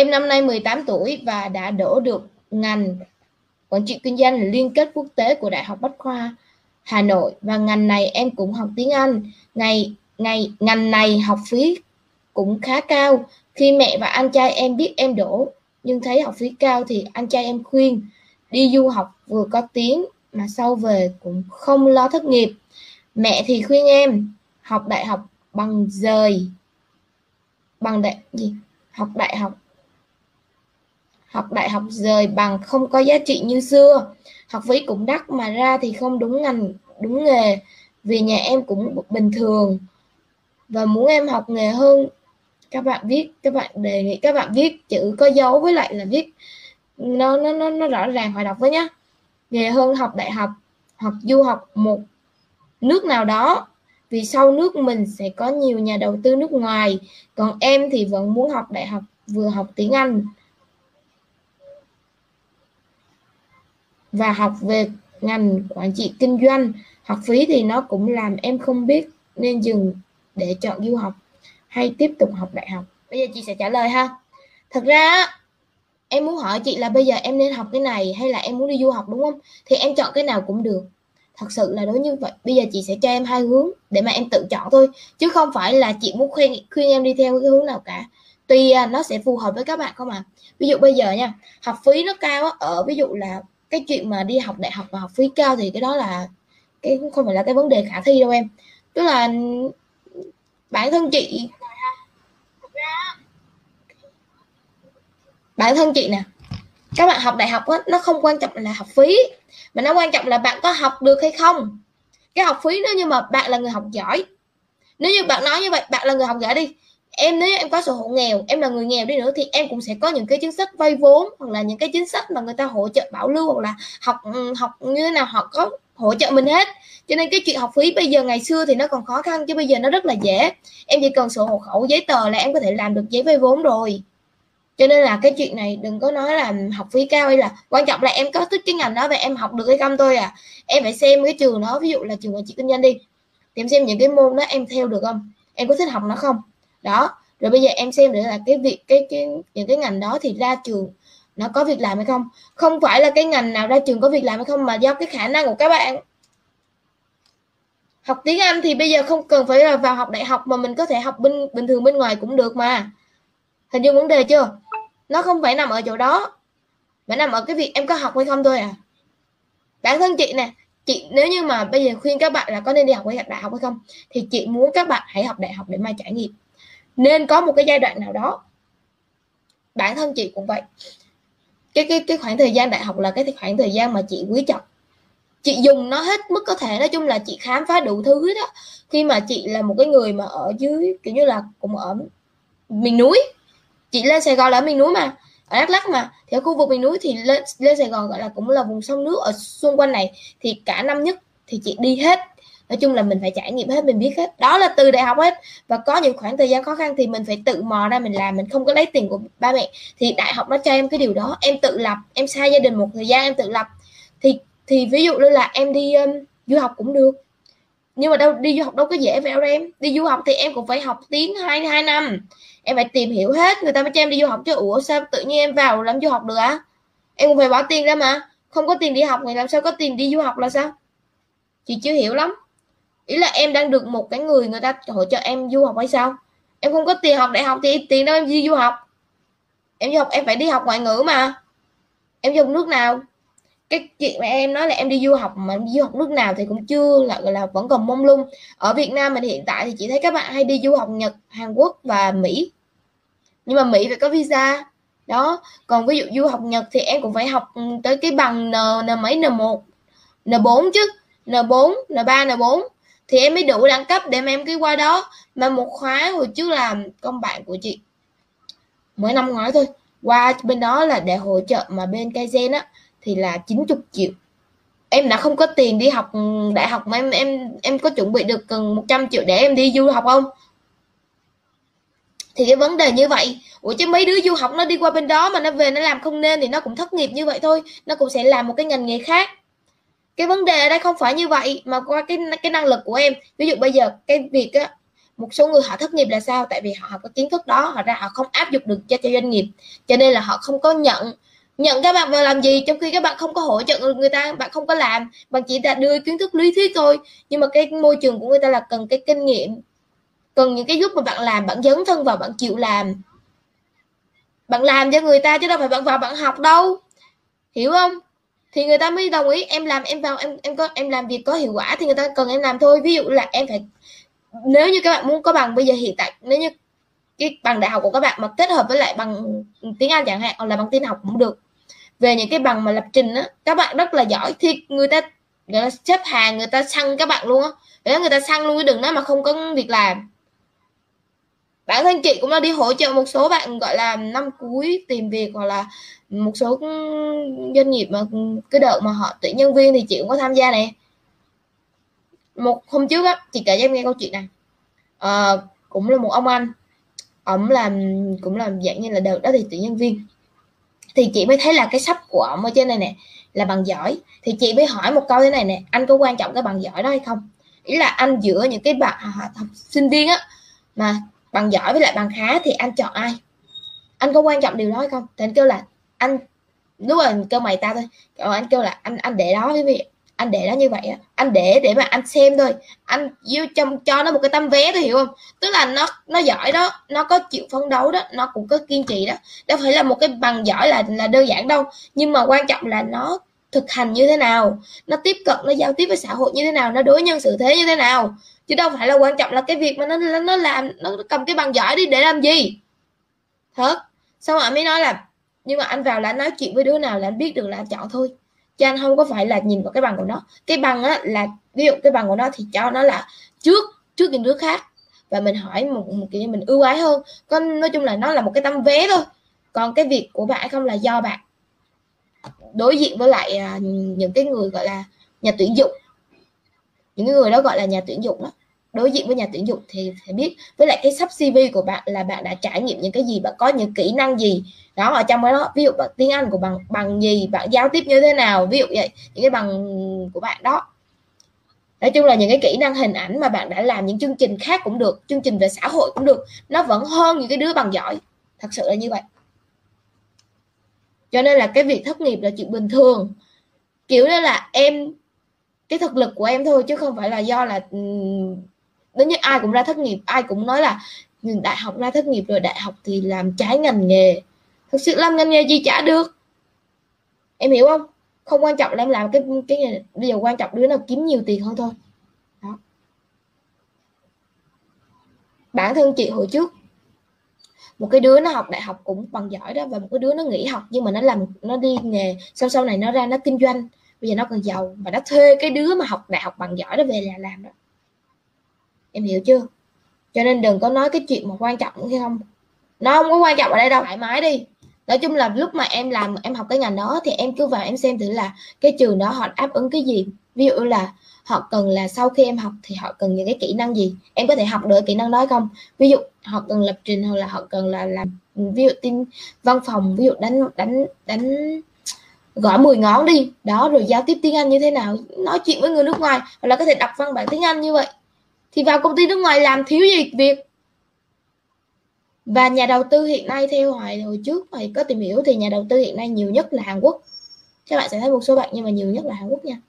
Em năm nay 18 tuổi và đã đổ được ngành quản trị kinh doanh liên kết quốc tế của Đại học Bách khoa Hà Nội và ngành này em cũng học tiếng Anh. Ngày ngày, ngành này học phí cũng khá cao. Khi mẹ và anh trai em biết em đổ, nhưng thấy học phí cao thì anh trai em khuyên, đi du học vừa có tiếng mà sau về cũng không lo thất nghiệp. Mẹ thì khuyên em, học đại học bằng rời, bằng đại, gì? Học đại học học đại học rời bằng không có giá trị như xưa. Học phí cũng đắt mà ra thì không đúng ngành đúng nghề. Vì nhà em cũng bình thường. Và muốn em học nghề hơn các bạn viết các bạn đề nghị các bạn viết chữ có dấu với lại là viết. Nó nó nó, nó rõ ràng phải đọc với nhá. Nghề hơn học đại học hoặc du học một nước nào đó. Vì sau nước mình sẽ có nhiều nhà đầu tư nước ngoài. Còn em thì vẫn muốn học đại học vừa học tiếng Anh. Và học về ngành quản trị kinh doanh. Học phí thì nó cũng làm em không biết nên dừng để chọn du học hay tiếp tục học đại học. Bây giờ chị sẽ trả lời ha. Thật ra em muốn hỏi chị là bây giờ em nên học cái này hay là em muốn đi du học, đúng không? Thì em chọn cái nào cũng được. Thật sự là đối như vậy. Bây giờ chị sẽ cho em hai hướng để mà em tự chọn thôi. Chứ không phải là chị muốn khuyên khuyên em đi theo cái hướng nào cả. Tuy à, nó sẽ phù hợp với các bạn không ạ? À? ví dụ bây giờ nha, học phí nó cao ở ví dụ là cái chuyện mà đi học đại học và học phí cao thì cái đó là cái không phải là cái vấn đề khả thi đâu em. Tức là bản thân chị bản thân chị nè các bạn học đại học á, nó không quan trọng là học phí mà nó quan trọng là bạn có học được hay không. Cái học phí nếu như mà bạn là người học giỏi nếu như bạn nói như vậy bạn là người học giỏi đi em nếu em có sổ hộ nghèo, em là người nghèo đi nữa thì em cũng sẽ có những cái chính sách vay vốn hoặc là những cái chính sách mà người ta hỗ trợ bảo lưu hoặc là học ừ, học như thế nào, họ có hỗ trợ mình hết. Cho nên cái chuyện học phí bây giờ ngày xưa thì nó còn khó khăn chứ bây giờ nó rất là dễ. Em chỉ cần sổ hộ khẩu, giấy tờ là em có thể làm được giấy vay vốn rồi. Cho nên là cái chuyện này đừng có nói là học phí cao hay là quan trọng là em có thích cái ngành đó và em học được hay không thôi à. Em phải xem cái trường đó, ví dụ là trường quản trị kinh doanh đi. Thì em xem những cái môn đó em theo được không? Em có thích học nó không? Đó, rồi bây giờ em xem để là cái việc, cái cái, những cái ngành đó thì ra trường nó có việc làm hay không? Không phải là cái ngành nào ra trường có việc làm hay không mà do cái khả năng của các bạn. Học tiếng Anh thì bây giờ không cần phải là vào học đại học mà mình có thể học bình bình thường bên ngoài cũng được mà. Hình dung vấn đề chưa? Nó không phải nằm ở chỗ đó, mà nằm ở cái việc em có học hay không thôi à. Bản thân chị nè, chị nếu như mà bây giờ khuyên các bạn là có nên đi học hay đại học hay không, thì chị muốn các bạn hãy học đại học để mà trải nghiệm nên có một cái giai đoạn nào đó, bản thân chị cũng vậy. Cái cái cái khoảng thời gian đại học là cái khoảng thời gian mà chị quý trọng. Chị dùng nó hết mức có thể, nói chung là chị khám phá đủ thứ đó. Khi mà chị là một cái người mà ở dưới, kiểu như là cũng ở miền núi, chị lên Sài Gòn là ở miền núi mà, ở Đắk Lắk mà, thì ở khu vực miền núi thì lên lên Sài Gòn gọi là cũng là vùng sông nước ở xung quanh này. Thì cả năm nhất thì chị đi hết nói chung là mình phải trải nghiệm hết mình biết hết. Đó là từ đại học hết. Và có những khoảng thời gian khó khăn thì mình phải tự mò ra mình làm mình không có lấy tiền của ba mẹ. Thì đại học nó cho em cái điều đó em tự lập em xa gia đình một thời gian em tự lập. Thì thì ví dụ như là em đi um, du học cũng được. Nhưng mà đâu đi du học đâu có dễ vậy đâu em. Đi du học thì em cũng phải học tiếng hai hai năm. Em phải tìm hiểu hết người ta mới cho em đi du học chứ. Ủa sao tự nhiên em vào làm du học được á em cũng phải bỏ tiền ra mà. Không có tiền đi học thì làm sao có tiền đi du học là sao? Chị chưa hiểu lắm ý là em đang được một cái người người ta hỗ trợ em du học hay sao? Em không có tiền học đại học thì tiền đâu em đi du học. Em du học em phải đi học ngoại ngữ mà. Em du học nước nào? Cái chuyện mà em nói là em đi du học mà đi du học nước nào thì cũng chưa là gọi là vẫn còn mông lung. Ở Việt Nam mình hiện tại thì chỉ thấy các bạn hay đi du học Nhật Hàn Quốc và Mỹ. Nhưng mà Mỹ phải có visa. Đó còn ví dụ du học Nhật thì em cũng phải học tới cái bằng N, N mấy N1 N4 chứ. N4 N3 N4 thì em mới đủ đẳng cấp để mà em cứ qua đó. Mà một khóa hồi trước làm công bạn của chị, mới năm ngoái thôi. Qua bên đó là để hỗ trợ mà bên Kaizen á, thì là 90 triệu. Em đã không có tiền đi học ừ, đại học mà em em em có chuẩn bị được cần 100 triệu để em đi du học không? Thì cái vấn đề như vậy, ủa chứ mấy đứa du học nó đi qua bên đó mà nó về nó làm không nên thì nó cũng thất nghiệp như vậy thôi. Nó cũng sẽ làm một cái ngành nghề khác cái vấn đề ở đây không phải như vậy mà qua cái cái năng lực của em. Ví dụ bây giờ cái việc á một số người họ thất nghiệp là sao? Tại vì họ học cái kiến thức đó họ ra họ không áp dụng được cho, cho doanh nghiệp. Cho nên là họ không có nhận nhận các bạn vào làm gì? Trong khi các bạn không có hỗ trợ người ta bạn không có làm bạn chỉ là đưa kiến thức lý thuyết thôi. Nhưng mà cái môi trường của người ta là cần cái kinh nghiệm cần những cái lúc mà bạn làm bạn dấn thân vào bạn chịu làm. Bạn làm cho người ta chứ đâu phải bạn vào bạn học đâu. Hiểu không? Thì người ta mới đồng ý em làm, em vào, em em có, em làm việc có hiệu quả thì người ta cần em làm thôi. Ví dụ là em phải, nếu như các bạn muốn có bằng bây giờ hiện tại, nếu như cái bằng đại học của các bạn mà kết hợp với lại bằng tiếng Anh chẳng hạn, hoặc là bằng tin học cũng được. Về những cái bằng mà lập trình á, các bạn rất là giỏi. Thì người ta người ta xếp hàng, người ta săn các bạn luôn á. Để người ta săn luôn đừng nói mà không có việc làm bản thân chị cũng đã đi hỗ trợ một số bạn gọi là năm cuối tìm việc hoặc là một số doanh nghiệp mà cái đợt mà họ tuyển nhân viên thì chị cũng có tham gia này một hôm trước á chị kể cho em nghe câu chuyện này. À, cũng là một ông anh ổng làm cũng làm dạng như là đợt đó thì tuyển nhân viên. Thì chị mới thấy là cái sách của ổng ở trên này nè là bằng giỏi. Thì chị mới hỏi một câu thế này nè anh có quan trọng cái bằng giỏi đó hay không? Ý là anh giữa những cái bạn học sinh viên á mà bằng giỏi với lại bằng khá thì anh chọn ai? Anh có quan trọng điều đó hay không? Thì anh kêu là anh, lúc mà kêu mày ta thôi. Còn anh kêu là anh anh để đó với vị anh để đó như vậy á. Anh để để mà anh xem thôi. Anh yêu trong cho nó một cái tấm vé thôi, hiểu không? Tức là nó nó giỏi đó, nó có chịu phấn đấu đó, nó cũng có kiên trì đó. Đâu phải là một cái bằng giỏi là là đơn giản đâu. Nhưng mà quan trọng là nó thực hành như thế nào? Nó tiếp cận, nó giao tiếp với xã hội như thế nào? Nó đối nhân xử thế như thế nào? Chứ đâu phải là quan trọng là cái việc mà nó nó làm nó cầm cái bằng giỏi đi để làm gì. Thật. Xong rồi mới nói là nhưng mà anh vào là anh nói chuyện với đứa nào là anh biết được là anh chọn thôi. Chứ anh không có phải là nhìn vào cái bằng của nó. Cái bằng á là ví dụ cái bằng của nó thì cho nó là trước trước những đứa khác. Và mình hỏi một, một kiểu mình ưu ái hơn. Con nói chung là nó là một cái tấm vé thôi. Còn cái việc của bạn không là do bạn đối diện với lại à, những cái người gọi là nhà tuyển dụng. Những người đó gọi là nhà tuyển dụng đó đối diện với nhà tuyển dụng thì phải biết, với lại cái sắp CV của bạn là bạn đã trải nghiệm những cái gì, bạn có những kỹ năng gì. Đó, ở trong đó, ví dụ bạn, tiếng Anh của bạn bằng gì, bạn giao tiếp như thế nào, ví dụ vậy, những cái bằng của bạn đó. Nói chung là những cái kỹ năng hình ảnh mà bạn đã làm những chương trình khác cũng được, chương trình về xã hội cũng được, nó vẫn hơn những cái đứa bằng giỏi. Thật sự là như vậy. Cho nên là cái việc thất nghiệp là chuyện bình thường. Kiểu như là em, cái thực lực của em thôi, chứ không phải là do là đến như ai cũng ra thất nghiệp, ai cũng nói là đại học ra thất nghiệp rồi, đại học thì làm trái ngành nghề. Thực sự làm ngành nghề gì trả được. Em hiểu không? Không quan trọng là em làm cái cái nghề bây giờ quan trọng đứa nào kiếm nhiều tiền hơn thôi. Đó. Bản thân chị hồi trước, một cái đứa nó học đại học cũng bằng giỏi đó và một cái đứa nó nghỉ học, nhưng mà nó làm, nó đi nghề, sau sau này nó ra nó kinh doanh. Bây giờ nó còn giàu và nó thuê cái đứa mà học đại học bằng giỏi đó về là làm đó em hiểu chưa? Cho nên đừng có nói cái chuyện mà quan trọng hay không? Nó không có quan trọng ở đây đâu. Thoải mái đi. Nói chung là lúc mà em làm em học cái ngành đó thì em cứ vào em xem thử là cái trường đó họ đáp ứng cái gì. Ví dụ là họ cần là sau khi em học thì họ cần những cái kỹ năng gì? Em có thể học được kỹ năng đó không? Ví dụ họ cần lập trình hoặc là họ cần là làm ví dụ tin văn phòng ví dụ đánh đánh đánh gõ 10 ngón đi. Đó rồi giao tiếp tiếng Anh như thế nào? Nói chuyện với người nước ngoài hoặc là có thể đọc văn bản tiếng Anh như vậy thì vào công ty nước ngoài làm thiếu gì việc? Và nhà đầu tư hiện nay theo hoài hồi trước mày có tìm hiểu thì nhà đầu tư hiện nay nhiều nhất là Hàn Quốc. Các bạn sẽ thấy một số bạn nhưng mà nhiều nhất là Hàn Quốc nha.